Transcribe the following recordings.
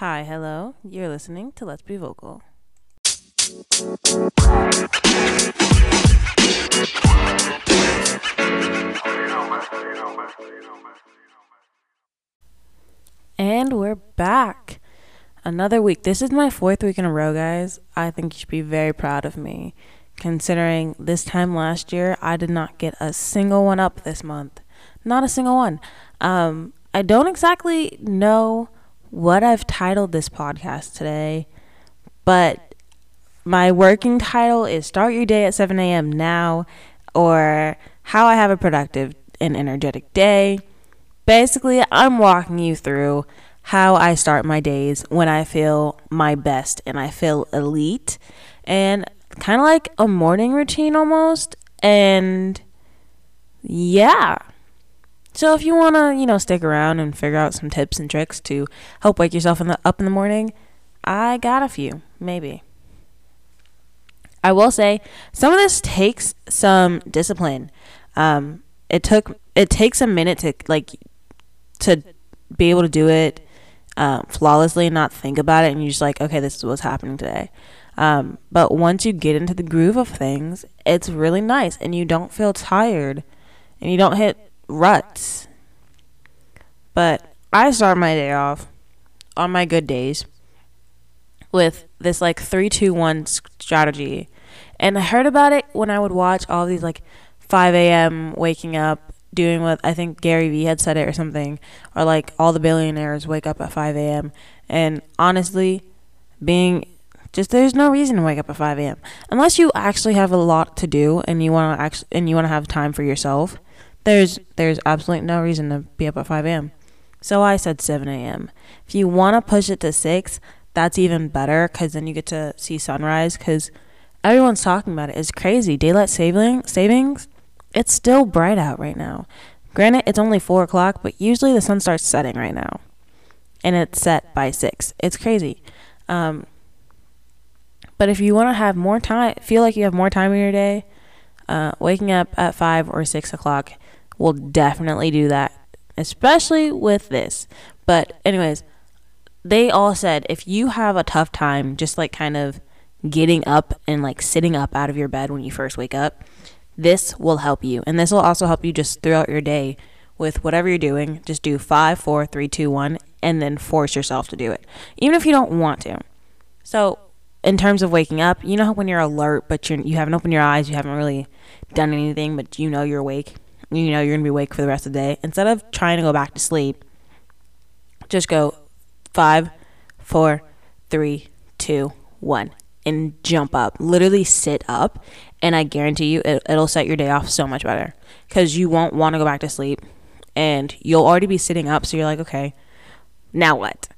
Hi, hello. You're listening to Let's Be Vocal. And we're back. Another week. This is my fourth week in a row, guys. I think you should be very proud of me, considering this time last year I did not get a single one up this month. Not a single one. Um, I don't exactly know what I've titled this podcast today, but my working title is Start Your Day at 7 a.m. Now, or How I Have a Productive and Energetic Day. Basically, I'm walking you through how I start my days when I feel my best and I feel elite and kind of like a morning routine almost. And yeah. So if you want to, you know, stick around and figure out some tips and tricks to help wake yourself in the, up in the morning, I got a few, maybe. I will say some of this takes some discipline. Um, it took it takes a minute to like to be able to do it um, flawlessly and not think about it and you're just like okay this is what's happening today um, but once you get into the groove of things it's really nice and you don't feel tired and you don't hit ruts but i start my day off on my good days with this like 321 strategy and i heard about it when i would watch all these like 5 a.m waking up doing what I think Gary Vee had said it or something, or like all the billionaires wake up at 5 a.m. And honestly, being just there's no reason to wake up at 5 a.m. unless you actually have a lot to do and you want to actually and you want to have time for yourself. There's there's absolutely no reason to be up at 5 a.m. So I said 7 a.m. If you want to push it to 6, that's even better because then you get to see sunrise because everyone's talking about it. It's crazy. Daylight saving savings it's still bright out right now. Granted, it's only 4 o'clock, but usually the sun starts setting right now. And it's set by 6. It's crazy. Um, but if you want to have more time, feel like you have more time in your day, uh, waking up at 5 or 6 o'clock will definitely do that, especially with this. But, anyways, they all said if you have a tough time just like kind of getting up and like sitting up out of your bed when you first wake up, this will help you. And this will also help you just throughout your day with whatever you're doing. Just do five, four, three, two, one, and then force yourself to do it, even if you don't want to. So, in terms of waking up, you know when you're alert, but you're, you haven't opened your eyes, you haven't really done anything, but you know you're awake. You know you're to be awake for the rest of the day. Instead of trying to go back to sleep, just go five, four, three, two, one and jump up. Literally sit up, and I guarantee you it, it'll set your day off so much better because you won't want to go back to sleep, and you'll already be sitting up. So you're like, okay, now what?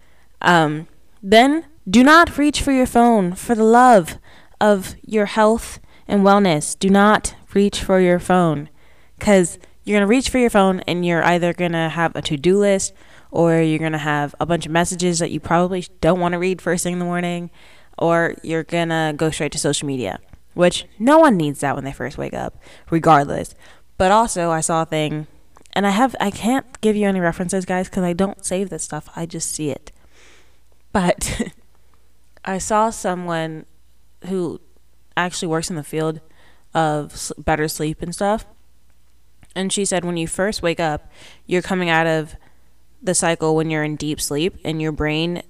Um, then do not reach for your phone for the love of your health and wellness. Do not reach for your phone because you're going to reach for your phone and you're either going to have a to do list or you're going to have a bunch of messages that you probably don't want to read first thing in the morning or you're gonna go straight to social media, which no one needs that when they first wake up, regardless. But also, I saw a thing, and I have I can't give you any references, guys, because I don't save this stuff. I just see it. But I saw someone who actually works in the field of better sleep and stuff. And she said when you first wake up, you're coming out of the cycle when you're in deep sleep and your brain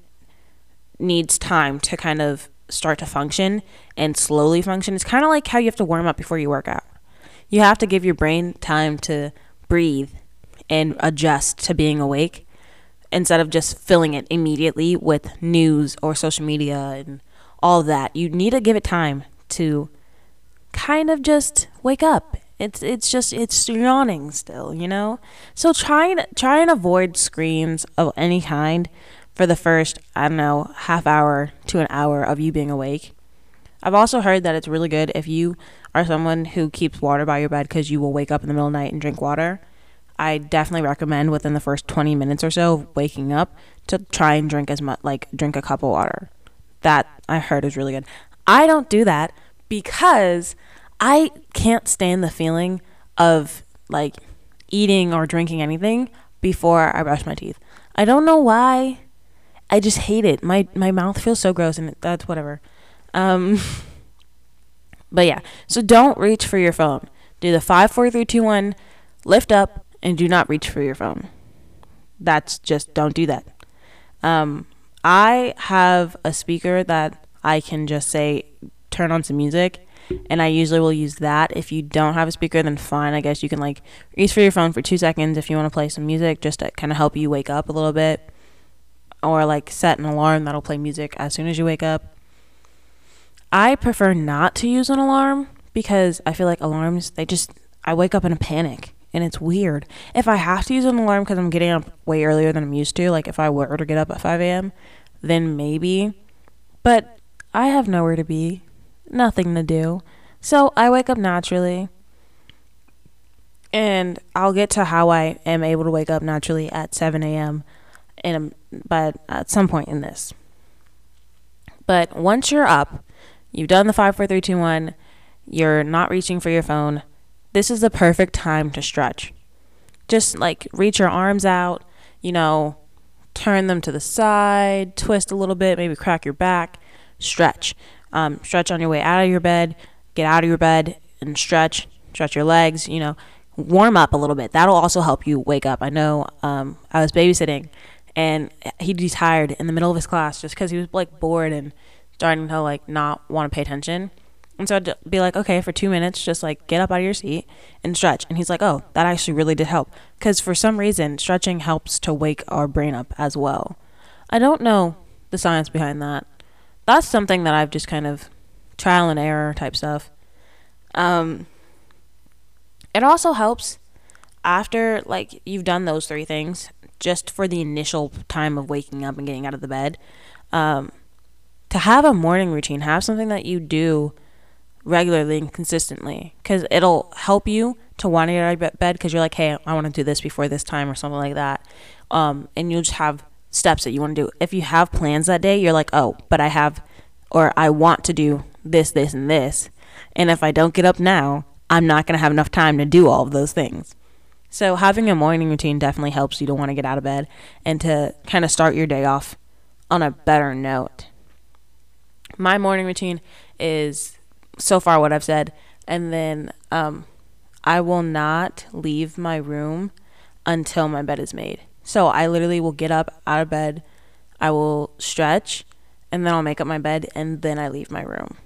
needs time to kind of start to function and slowly function. It's kind of like how you have to warm up before you work out. You have to give your brain time to breathe and adjust to being awake instead of just filling it immediately with news or social media and all that. You need to give it time to kind of just wake up. It's it's just it's yawning still, you know? So try and try and avoid screens of any kind for the first, I don't know, half hour to an hour of you being awake. I've also heard that it's really good if you are someone who keeps water by your bed because you will wake up in the middle of the night and drink water. I definitely recommend within the first 20 minutes or so of waking up to try and drink as much, like drink a cup of water. That I heard is really good. I don't do that because I can't stand the feeling of like eating or drinking anything before I brush my teeth. I don't know why I just hate it. My my mouth feels so gross, and that's whatever. Um, but yeah, so don't reach for your phone. Do the five, four, three, two, one. Lift up and do not reach for your phone. That's just don't do that. Um, I have a speaker that I can just say turn on some music and I usually will use that. If you don't have a speaker, then fine. I guess you can like reach for your phone for two seconds if you want to play some music, just to kind of help you wake up a little bit, or like set an alarm that'll play music as soon as you wake up. I prefer not to use an alarm because I feel like alarms they just I wake up in a panic and it's weird. If I have to use an alarm because I'm getting up way earlier than I'm used to, like if I were to get up at 5 a.m., then maybe. But I have nowhere to be nothing to do. So I wake up naturally. And I'll get to how I am able to wake up naturally at 7 a.m. In but at some point in this. But once you're up, you've done the five, four, three, two, one. You're not reaching for your phone. This is the perfect time to stretch. Just like reach your arms out, you know, turn them to the side, twist a little bit, maybe crack your back, stretch. Um, stretch on your way out of your bed, get out of your bed and stretch, stretch your legs, you know, warm up a little bit. That'll also help you wake up. I know um, I was babysitting and he'd be tired in the middle of his class just because he was like bored and starting to like not want to pay attention. And so I'd be like, okay, for two minutes, just like get up out of your seat and stretch. And he's like, oh, that actually really did help. Because for some reason, stretching helps to wake our brain up as well. I don't know the science behind that that's something that I've just kind of trial and error type stuff. Um, it also helps after like you've done those three things, just for the initial time of waking up and getting out of the bed. Um, to have a morning routine, have something that you do regularly and consistently, because it'll help you to want to get out of bed because you're like, hey, I want to do this before this time or something like that. Um, and you'll just have steps that you want to do. If you have plans that day, you're like, oh, but I have, or I want to do this, this, and this. And if I don't get up now, I'm not going to have enough time to do all of those things. So having a morning routine definitely helps you to want to get out of bed and to kind of start your day off on a better note. My morning routine is so far what I've said, and then um, I will not leave my room until my bed is made. So I literally will get up out of bed, I will stretch, and then I'll make up my bed, and then I leave my room.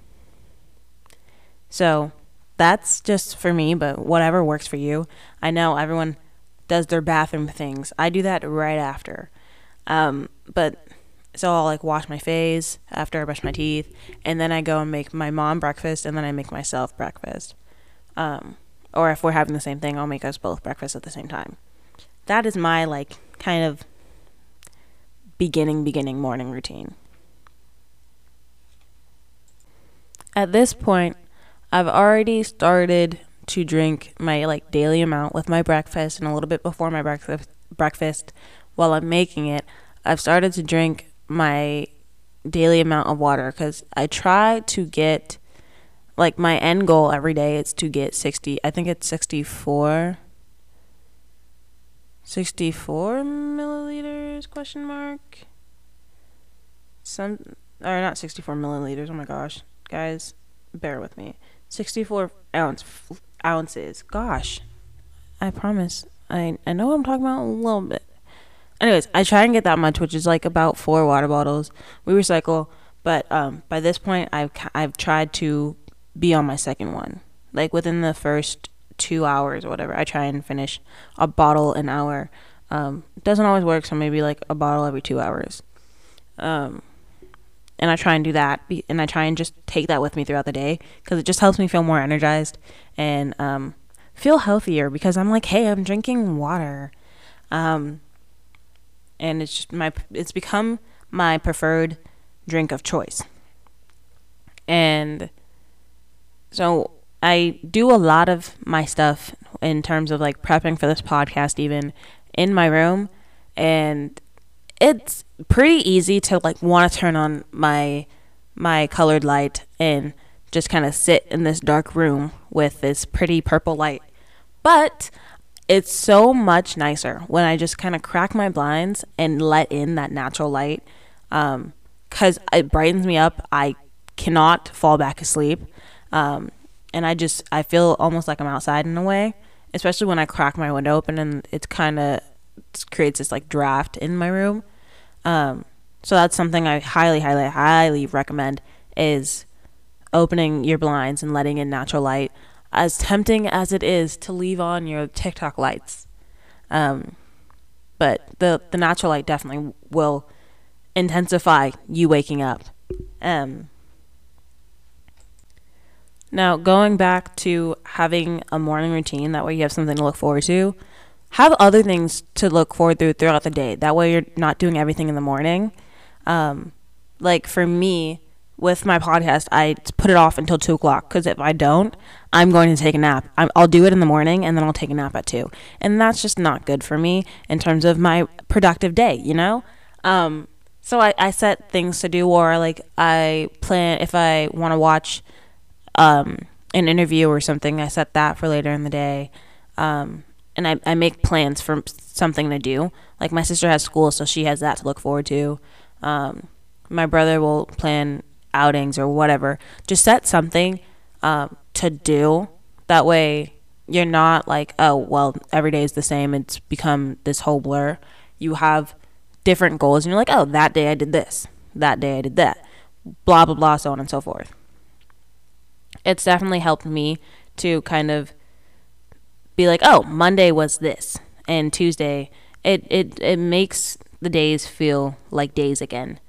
So that's just for me, but whatever works for you. I know everyone does their bathroom things. I do that right after. Um, but so I'll like wash my face after I brush my teeth, and then I go and make my mom breakfast, and then I make myself breakfast. Um, or if we're having the same thing, I'll make us both breakfast at the same time. That is my like kind of beginning, beginning morning routine. At this point, I've already started to drink my like daily amount with my breakfast and a little bit before my breakfast breakfast while I'm making it. I've started to drink my daily amount of water cuz I try to get like my end goal every day is to get 60 I think it's 64 64 milliliters question mark? Some or not 64 milliliters oh my gosh. Guys bear with me. 64 ounce ounces gosh. I promise. I i know what i'm talking about a little bit. Anyways i try and get that much which is like about four water bottles. We recycle but um by this point i've i've tried to be on my second one. Like within the first two hours or whatever. I try and finish a bottle an hour. Um, doesn't always work, so maybe like a bottle every two hours. Um, and I try and do that, and I try and just take that with me throughout the day because it just helps me feel more energized and um, feel healthier. Because I'm like, hey, I'm drinking water, um, and it's just my it's become my preferred drink of choice. And so I do a lot of my stuff in terms of like prepping for this podcast, even in my room, and it's pretty easy to like want to turn on my my colored light and just kind of sit in this dark room with this pretty purple light. But it's so much nicer when I just kind of crack my blinds and let in that natural light Um, cause it brightens me up. I cannot fall back asleep. Um, and I just I feel almost like I'm outside in a way, especially when I crack my window open and it's kind of creates this like draft in my room. Um, so that's something I highly, highly, highly recommend is opening your blinds and letting in natural light. As tempting as it is to leave on your TikTok lights, um, but the the natural light definitely will intensify you waking up. Um, now, going back to having a morning routine, that way you have something to look forward to. Have other things to look forward to throughout the day. That way you're not doing everything in the morning. Um, like for me, with my podcast, I put it off until two o'clock because if I don't, I'm going to take a nap. i will do it in the morning and then I'll take a nap at two, and that's just not good for me in terms of my productive day. You know, um, so I, I set things to do, or like I plan if I want to watch um, an interview or something, I set that for later in the day. Um, and I, I make plans for something to do. Like my sister has school, so she has that to look forward to. Um, my brother will plan outings or whatever. Just set something um, to do. That way, you're not like, oh, well, every day is the same. It's become this whole blur. You have different goals, and you're like, oh, that day I did this. That day I did that. Blah, blah, blah, so on and so forth it's definitely helped me to kind of be like, oh, Monday was this, and Tuesday. It it it makes the days feel like days again,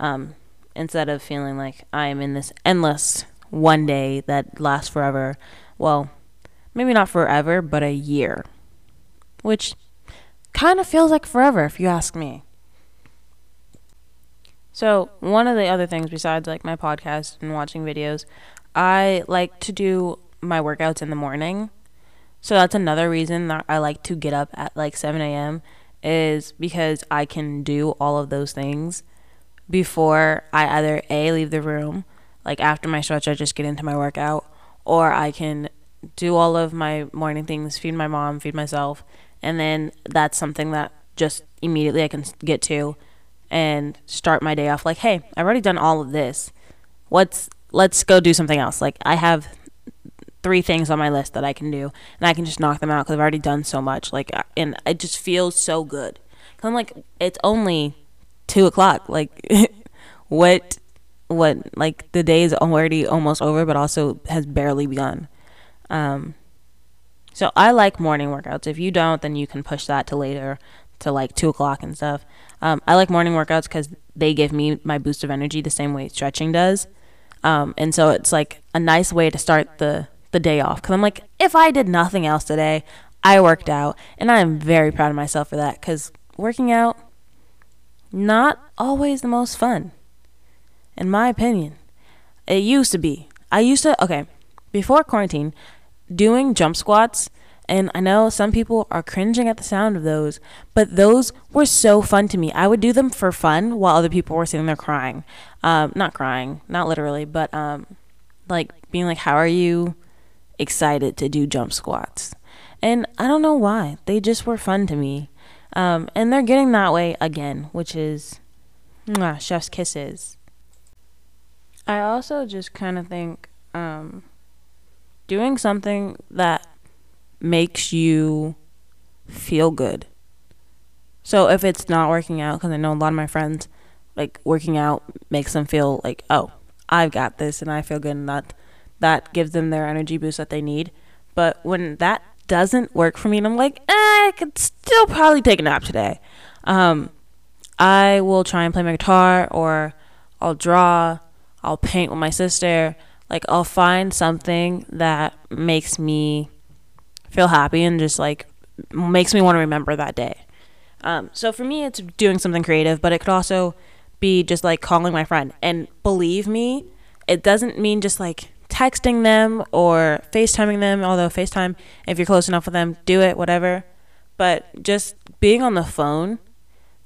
um, instead of feeling like I'm in this endless one day that lasts forever. Well, maybe not forever, but a year, which kind of feels like forever if you ask me. So, one of the other things besides like my podcast and watching videos, I like to do my workouts in the morning. So that's another reason that I like to get up at like 7 a.m. is because I can do all of those things before I either A, leave the room, like after my stretch, I just get into my workout, or I can do all of my morning things, feed my mom, feed myself, and then that's something that just immediately I can get to and start my day off like, hey, I've already done all of this. What's let's go do something else. Like I have three things on my list that I can do, and I can just knock them out because I've already done so much. Like, and it just feels so good. Cause I'm like, it's only two o'clock. Like, what, what? Like the day is already almost over, but also has barely begun. Um, so I like morning workouts. If you don't, then you can push that to later, to like two o'clock and stuff. Um, I like morning workouts because they give me my boost of energy the same way stretching does. Um, and so it's like a nice way to start the, the day off. Because I'm like, if I did nothing else today, I worked out. And I am very proud of myself for that. Because working out, not always the most fun, in my opinion. It used to be. I used to, okay, before quarantine, doing jump squats and I know some people are cringing at the sound of those, but those were so fun to me. I would do them for fun while other people were sitting there crying. Um, not crying, not literally, but um, like being like, How are you excited to do jump squats? And I don't know why. They just were fun to me. Um, and they're getting that way again, which is mwah, chef's kisses. I also just kind of think um, doing something that makes you feel good. So if it's not working out, because I know a lot of my friends, like working out makes them feel like, oh, I've got this and I feel good, and that that gives them their energy boost that they need. But when that doesn't work for me, and I'm like, eh, I could still probably take a nap today. Um, I will try and play my guitar, or I'll draw, I'll paint with my sister. Like I'll find something that makes me feel happy and just like makes me want to remember that day. Um, so for me, it's doing something creative, but it could also be just like calling my friend. And believe me, it doesn't mean just like texting them or FaceTiming them, although FaceTime, if you're close enough with them, do it, whatever. But just being on the phone,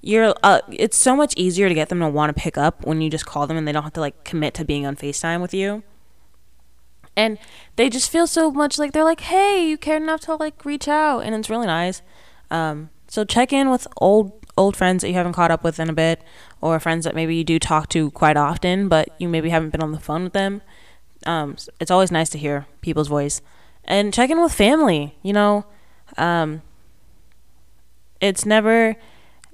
you're uh, it's so much easier to get them to want to pick up when you just call them and they don't have to like commit to being on FaceTime with you and they just feel so much like they're like hey you cared enough to like reach out and it's really nice um, so check in with old old friends that you haven't caught up with in a bit, or friends that maybe you do talk to quite often, but you maybe haven't been on the phone with them. Um, it's always nice to hear people's voice and check in with family. You know, um, it's never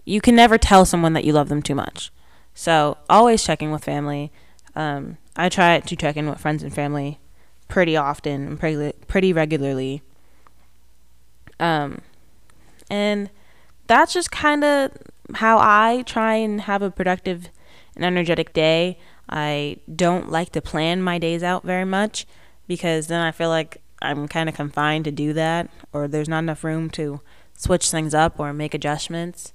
you can never tell someone that you love them too much. So always checking with family. Um, I try to check in with friends and family pretty often and pretty pretty regularly. Um, and that's just kind of how I try and have a productive and energetic day. I don't like to plan my days out very much because then I feel like I'm kind of confined to do that, or there's not enough room to switch things up or make adjustments.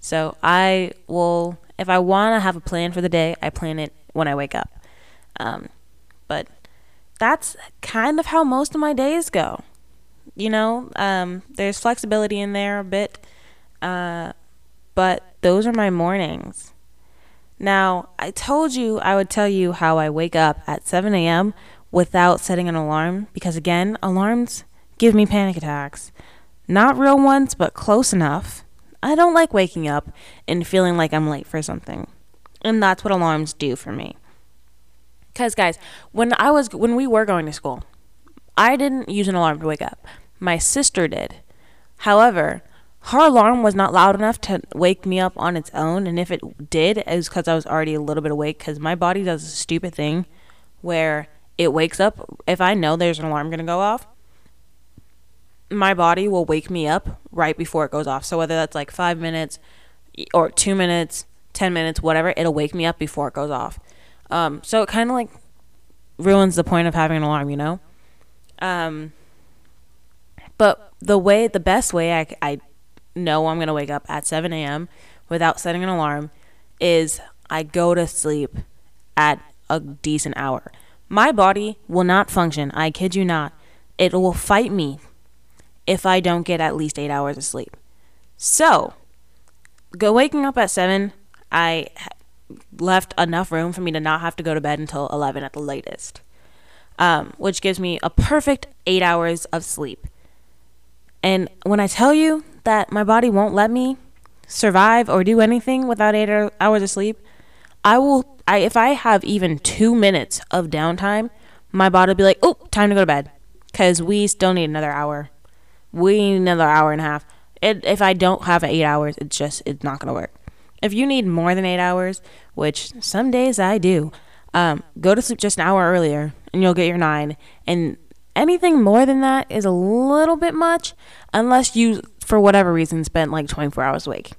So I will, if I want to have a plan for the day, I plan it when I wake up. Um, but that's kind of how most of my days go. You know, um, there's flexibility in there a bit, uh, but those are my mornings. Now, I told you I would tell you how I wake up at 7 a.m. without setting an alarm because, again, alarms give me panic attacks. Not real ones, but close enough. I don't like waking up and feeling like I'm late for something. And that's what alarms do for me. Cuz guys, when I was when we were going to school, I didn't use an alarm to wake up. My sister did. However, her alarm was not loud enough to wake me up on its own, and if it did, it was because I was already a little bit awake. Because my body does a stupid thing where it wakes up if I know there's an alarm gonna go off my body will wake me up right before it goes off. So whether that's like five minutes or two minutes, 10 minutes, whatever, it'll wake me up before it goes off. Um, so it kind of like ruins the point of having an alarm, you know? Um, but the way, the best way I, I know I'm going to wake up at 7 a.m. without setting an alarm is I go to sleep at a decent hour. My body will not function. I kid you not. It will fight me if I don't get at least eight hours of sleep. So, go waking up at seven, I left enough room for me to not have to go to bed until 11 at the latest, um, which gives me a perfect eight hours of sleep. And when I tell you that my body won't let me survive or do anything without eight hours of sleep, I will. I if I have even two minutes of downtime, my body will be like, "Oh, time to go to bed," because we still need another hour we need another hour and a half. It, if I don't have eight hours, it's just it's not gonna work. If you need more than eight hours, which some days I do, um, go to sleep just an hour earlier and you'll get your nine. And anything more than that is a little bit much, unless you, for whatever reason, spent like 24 hours awake.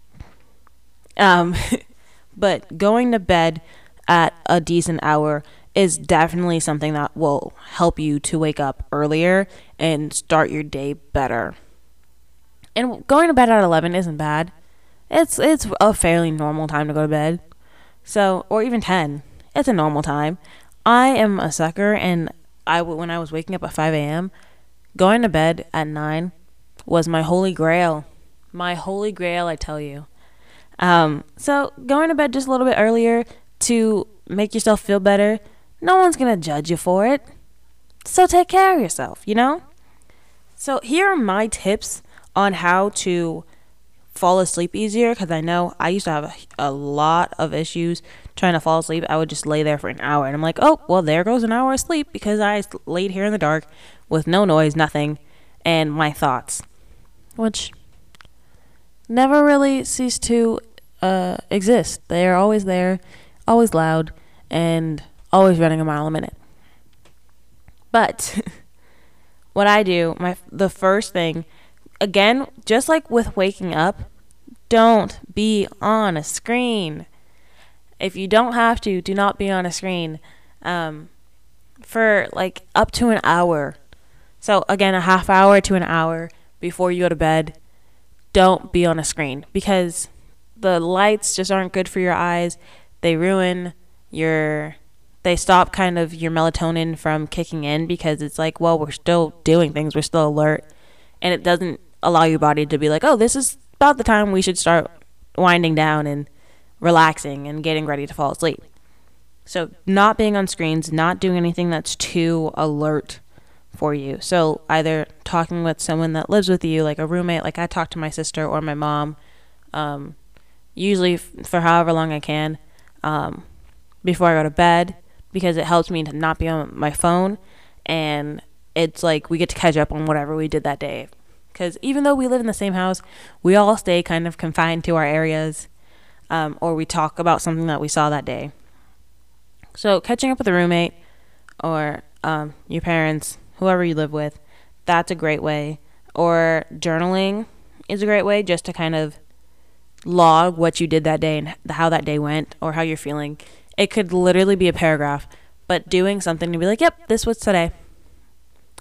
Um, but going to bed at a decent hour is definitely something that will help you to wake up earlier and start your day better. And going to bed at 11 isn't bad. It's it's a fairly normal time to go to bed. So, or even 10. It's a normal time. I am a sucker and I when I was waking up at 5 a.m., going to bed at 9 was my holy grail. My holy grail, I tell you. Um, so going to bed just a little bit earlier to make yourself feel better no one's going to judge you for it. So take care of yourself, you know? So here are my tips on how to fall asleep easier because I know I used to have a, a, lot of issues trying to fall asleep. I would just lay there for an hour and I'm like, oh, well, there goes an hour of sleep because I laid here in the dark with no noise, nothing, and my thoughts, which never really cease to uh, exist. They are always there, always loud, and always running a mile a minute. But what I do, my the first thing, again, just like with waking up, don't be on a screen. If you don't have to, do not be on a screen um, for like up to an hour. So again, a half hour to an hour before you go to bed. Don't be on a screen because the lights just aren't good for your eyes. They ruin your they stop kind of your melatonin from kicking in because it's like, well, we're still doing things, we're still alert, and it doesn't allow your body to be like, oh, this is about the time we should start winding down and relaxing and getting ready to fall asleep. So, not being on screens, not doing anything that's too alert for you. So, either talking with someone that lives with you, like a roommate, like I talk to my sister or my mom, um, usually f- for however long I can, um, before I go to bed, because it helps me to not be on my phone, and it's like we get to catch up on whatever we did that day. Because even though we live in the same house, we all stay kind of confined to our areas, um, or we talk about something that we saw that day. So catching up with a roommate or um, your parents, whoever you live with, that's a great way. Or journaling is a great way just to kind of log what you did that day and how that day went or how you're feeling. It could literally be a paragraph, but doing something to be like, yep, this was today.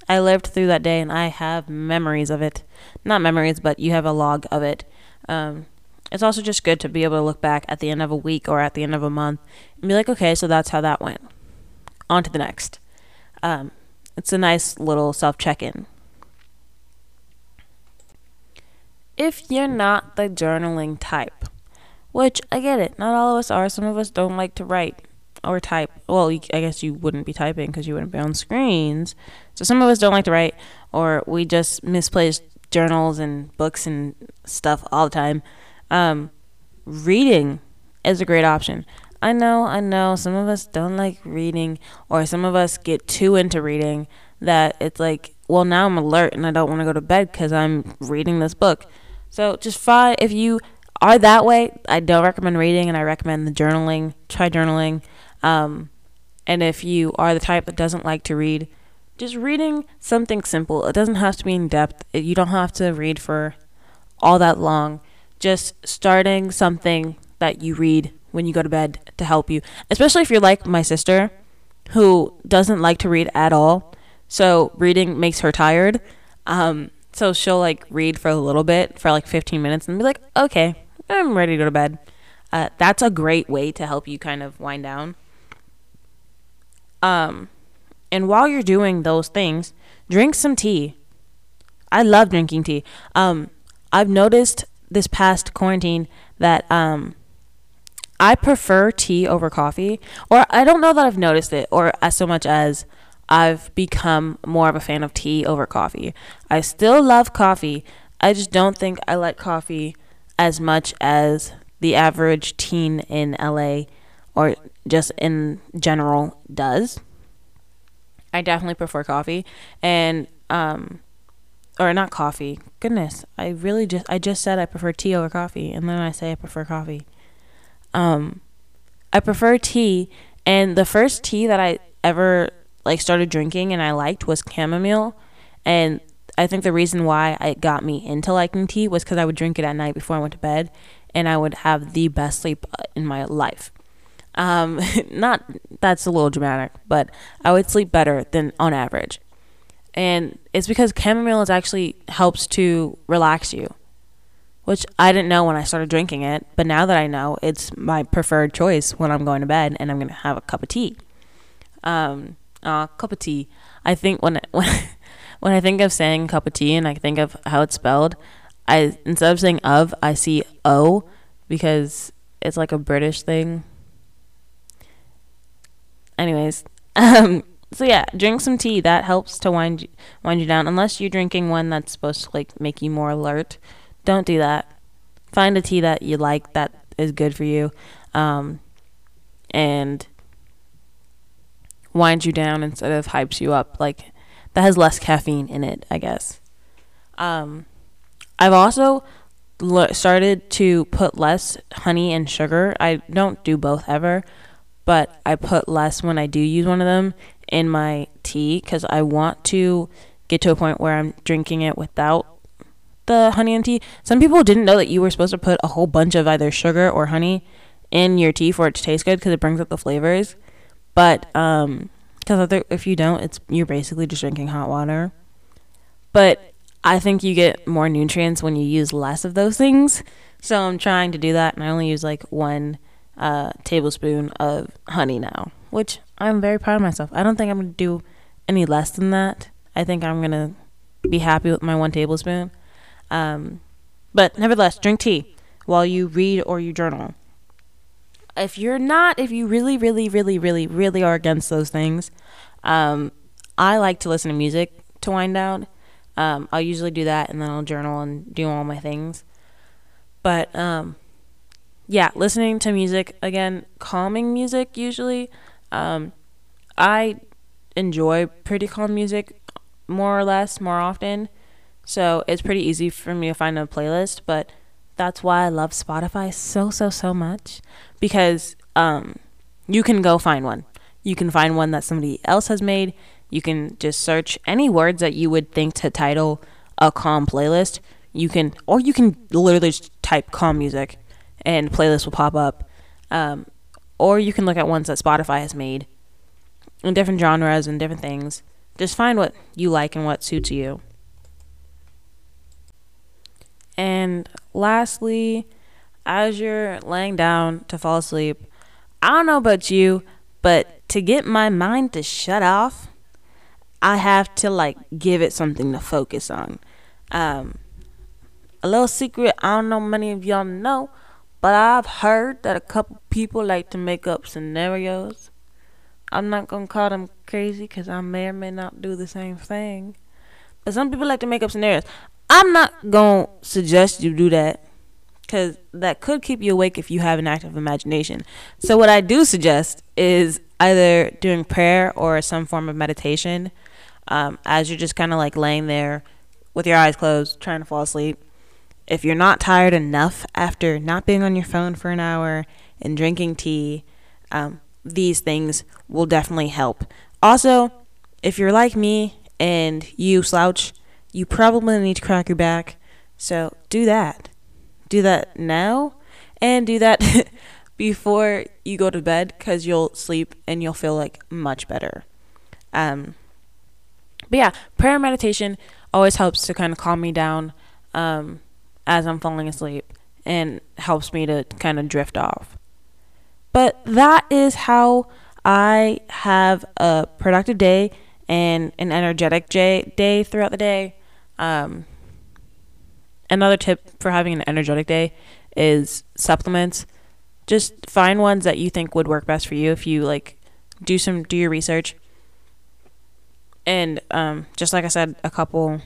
I lived through that day and I have memories of it. Not memories, but you have a log of it. Um, it's also just good to be able to look back at the end of a week or at the end of a month and be like, okay, so that's how that went. On to the next. Um, it's a nice little self check in. If you're not the journaling type, which I get it, not all of us are. Some of us don't like to write or type. Well, I guess you wouldn't be typing because you wouldn't be on screens. So some of us don't like to write, or we just misplace journals and books and stuff all the time. Um, reading is a great option. I know, I know, some of us don't like reading, or some of us get too into reading that it's like, well, now I'm alert and I don't want to go to bed because I'm reading this book. So just find if you are that way. I don't recommend reading, and I recommend the journaling. Try journaling. Um, and if you are the type that doesn't like to read, just reading something simple. It doesn't have to be in depth. You don't have to read for all that long. Just starting something that you read when you go to bed to help you, especially if you're like my sister, who doesn't like to read at all. So reading makes her tired. Um, so she'll like read for a little bit, for like 15 minutes, and be like, okay, I'm ready to go to bed. Uh, that's a great way to help you kind of wind down. Um, and while you're doing those things, drink some tea. I love drinking tea. Um, I've noticed this past quarantine that um, I prefer tea over coffee. Or I don't know that I've noticed it, or as so much as I've become more of a fan of tea over coffee. I still love coffee. I just don't think I like coffee as much as the average teen in LA or just in general does. I definitely prefer coffee and um or not coffee. Goodness, I really just I just said I prefer tea over coffee and then I say I prefer coffee. Um I prefer tea and the first tea that I ever like started drinking and I liked was chamomile and I think the reason why it got me into liking tea was because I would drink it at night before I went to bed, and I would have the best sleep uh, in my life. Um, not that's a little dramatic, but I would sleep better than on average, and it's because chamomile is actually helps to relax you, which I didn't know when I started drinking it, but now that I know, it's my preferred choice when I'm going to bed and I'm gonna have a cup of tea. Um, uh, cup of tea. I think when when when I think of saying cup of tea and I think of how it's spelled, I instead of saying of, I see O because it's like a British thing. Anyways, um, so yeah, drink some tea. That helps to wind you, wind you down. Unless you're drinking one that's supposed to like make you more alert, don't do that. Find a tea that you like that is good for you, um, and winds you down instead of hypes you up. Like that has less caffeine in it, I guess. Um, I've also started to put less honey and sugar. I don't do both ever, but I put less when I do use one of them in my tea because I want to get to a point where I'm drinking it without the honey and tea. Some people didn't know that you were supposed to put a whole bunch of either sugar or honey in your tea for it to taste good because it brings up the flavors. But um, because if you don't, it's you're basically just drinking hot water. But I think you get more nutrients when you use less of those things. So I'm trying to do that, and I only use like one uh, tablespoon of honey now, which I'm very proud of myself. I don't think I'm gonna do any less than that. I think I'm gonna be happy with my one tablespoon. Um, but nevertheless, drink tea while you read or you journal if you're not, if you really, really, really, really, really are against those things, um, I like to listen to music to wind down. Um, I'll usually do that and then I'll journal and do all my things. But um, yeah, listening to music again, calming music usually. Um, I enjoy pretty calm music more or less more often. So it's pretty easy for me to find a playlist, but that's why I love Spotify so so so much because um you can go find one. You can find one that somebody else has made. You can just search any words that you would think to title a calm playlist. You can or you can literally just type calm music and playlists will pop up. Um, or you can look at ones that Spotify has made in different genres and different things. Just find what you like and what suits you. And lastly, as you're laying down to fall asleep, I don't know about you, but to get my mind to shut off, I have to like give it something to focus on. Um, a little secret I don't know many of y'all know, but I've heard that a couple people like to make up scenarios. I'm not gonna call them crazy because I may or may not do the same thing. But some people like to make up scenarios. I'm not gonna suggest you do that because that could keep you awake if you have an active imagination. So, what I do suggest is either doing prayer or some form of meditation um, as you're just kind of like laying there with your eyes closed, trying to fall asleep if you're not tired enough after not being on your phone for an hour and drinking tea, um, these things will definitely help. Also, if you're like me and you slouch, you probably need to crack your back. So do that. Do that now and do that before you go to bed because you'll sleep and you'll feel like much better. Um, but yeah, prayer and meditation always helps to kind of calm me down. Um, as I'm falling asleep and helps me to kind of drift off. But that is how I have a productive day and an energetic day throughout the day. Um, another tip for having an energetic day is supplements. Just find ones that you think would work best for you if you like do some do your research. And um, just like I said a couple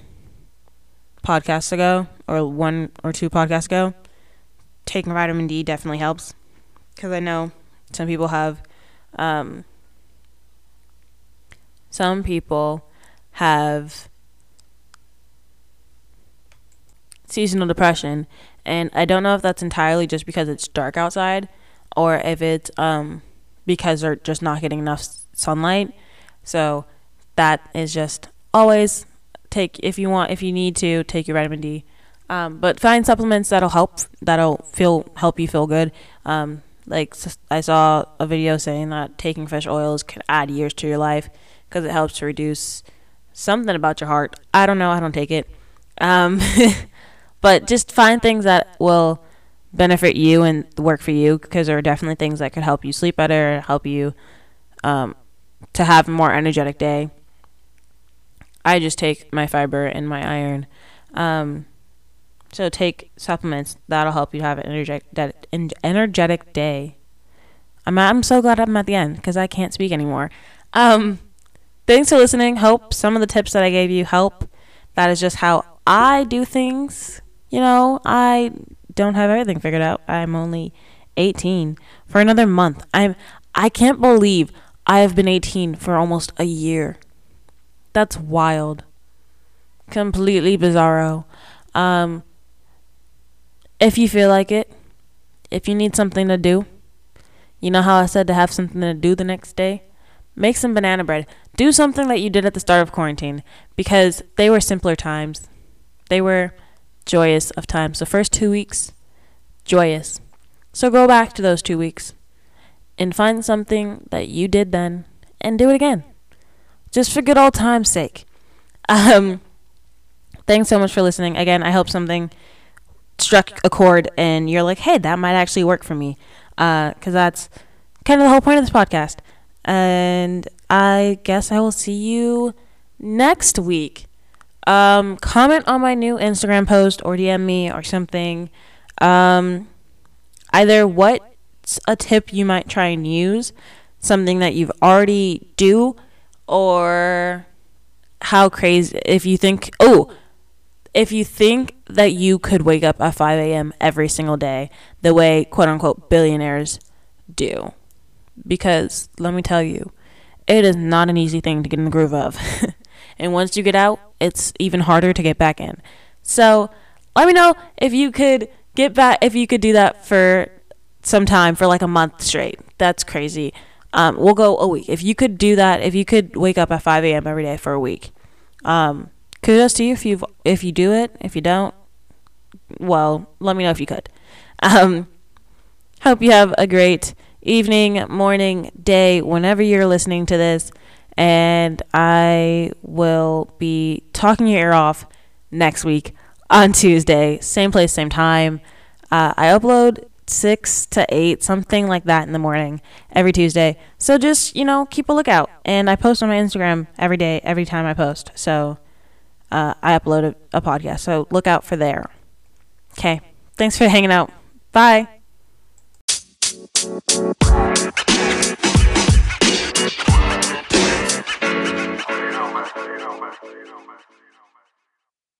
podcasts ago, or one or two podcasts ago, taking vitamin D definitely helps. Because I know some people have, um, some people have seasonal depression, and I don't know if that's entirely just because it's dark outside, or if it's um, because they're just not getting enough sunlight. So that is just always take if you want if you need to take your vitamin D. Um, but find supplements that'll help that'll feel help you feel good. Um, like I saw a video saying that taking fish oils can add years to your life because it helps to reduce something about your heart. I don't know. I don't take it. Um, but just find things that will benefit you and work for you because there are definitely things that could help you sleep better, help you um, to have a more energetic day. I just take my fiber and my iron. Um, so take supplements. That'll help you have an energetic, energetic day. I'm I'm so glad I'm at the end because I can't speak anymore. Um, thanks for listening. Hope some of the tips that I gave you help. That is just how I do things. You know, I don't have everything figured out. I'm only 18 for another month. I'm I can't believe I have been 18 for almost a year. That's wild. Completely bizarro. Um, if you feel like it, if you need something to do, you know how I said to have something to do the next day? Make some banana bread. Do something that you did at the start of quarantine because they were simpler times. They were joyous of times. The first two weeks, joyous. So go back to those two weeks and find something that you did then and do it again just for good old time's sake. Um, thanks so much for listening. Again, I hope something struck a chord and you're like, hey, that might actually work for me. Because uh, that's kind of the whole point of this podcast. And I guess I will see you next week. Um, comment on my new Instagram post or DM me or something. Um, either what's a tip you might try and use, something that you've already do or how crazy if you think oh if you think that you could wake up at 5 a.m. every single day the way quote unquote billionaires do. Because let me tell you, it is not an easy thing to get in the groove of. and once you get out, it's even harder to get back in. So let me know if you could get back, if you could do that for some time, for like a month straight. That's crazy. Um, we'll go a week. If you could do that, if you could wake up at 5 a.m. every day for a week, um, kudos to you if you if you do it. If you don't, well, let me know if you could. Um, hope you have a great evening, morning, day, whenever you're listening to this. And I will be talking your ear off next week on Tuesday. Same place, same time. Uh, I upload six to eight, something like that in the morning every Tuesday. So just, you know, keep a lookout. And I post on my Instagram every day, every time I post. So uh, I upload a, a podcast. So look out for there. Okay. Thanks for hanging out. Bye. you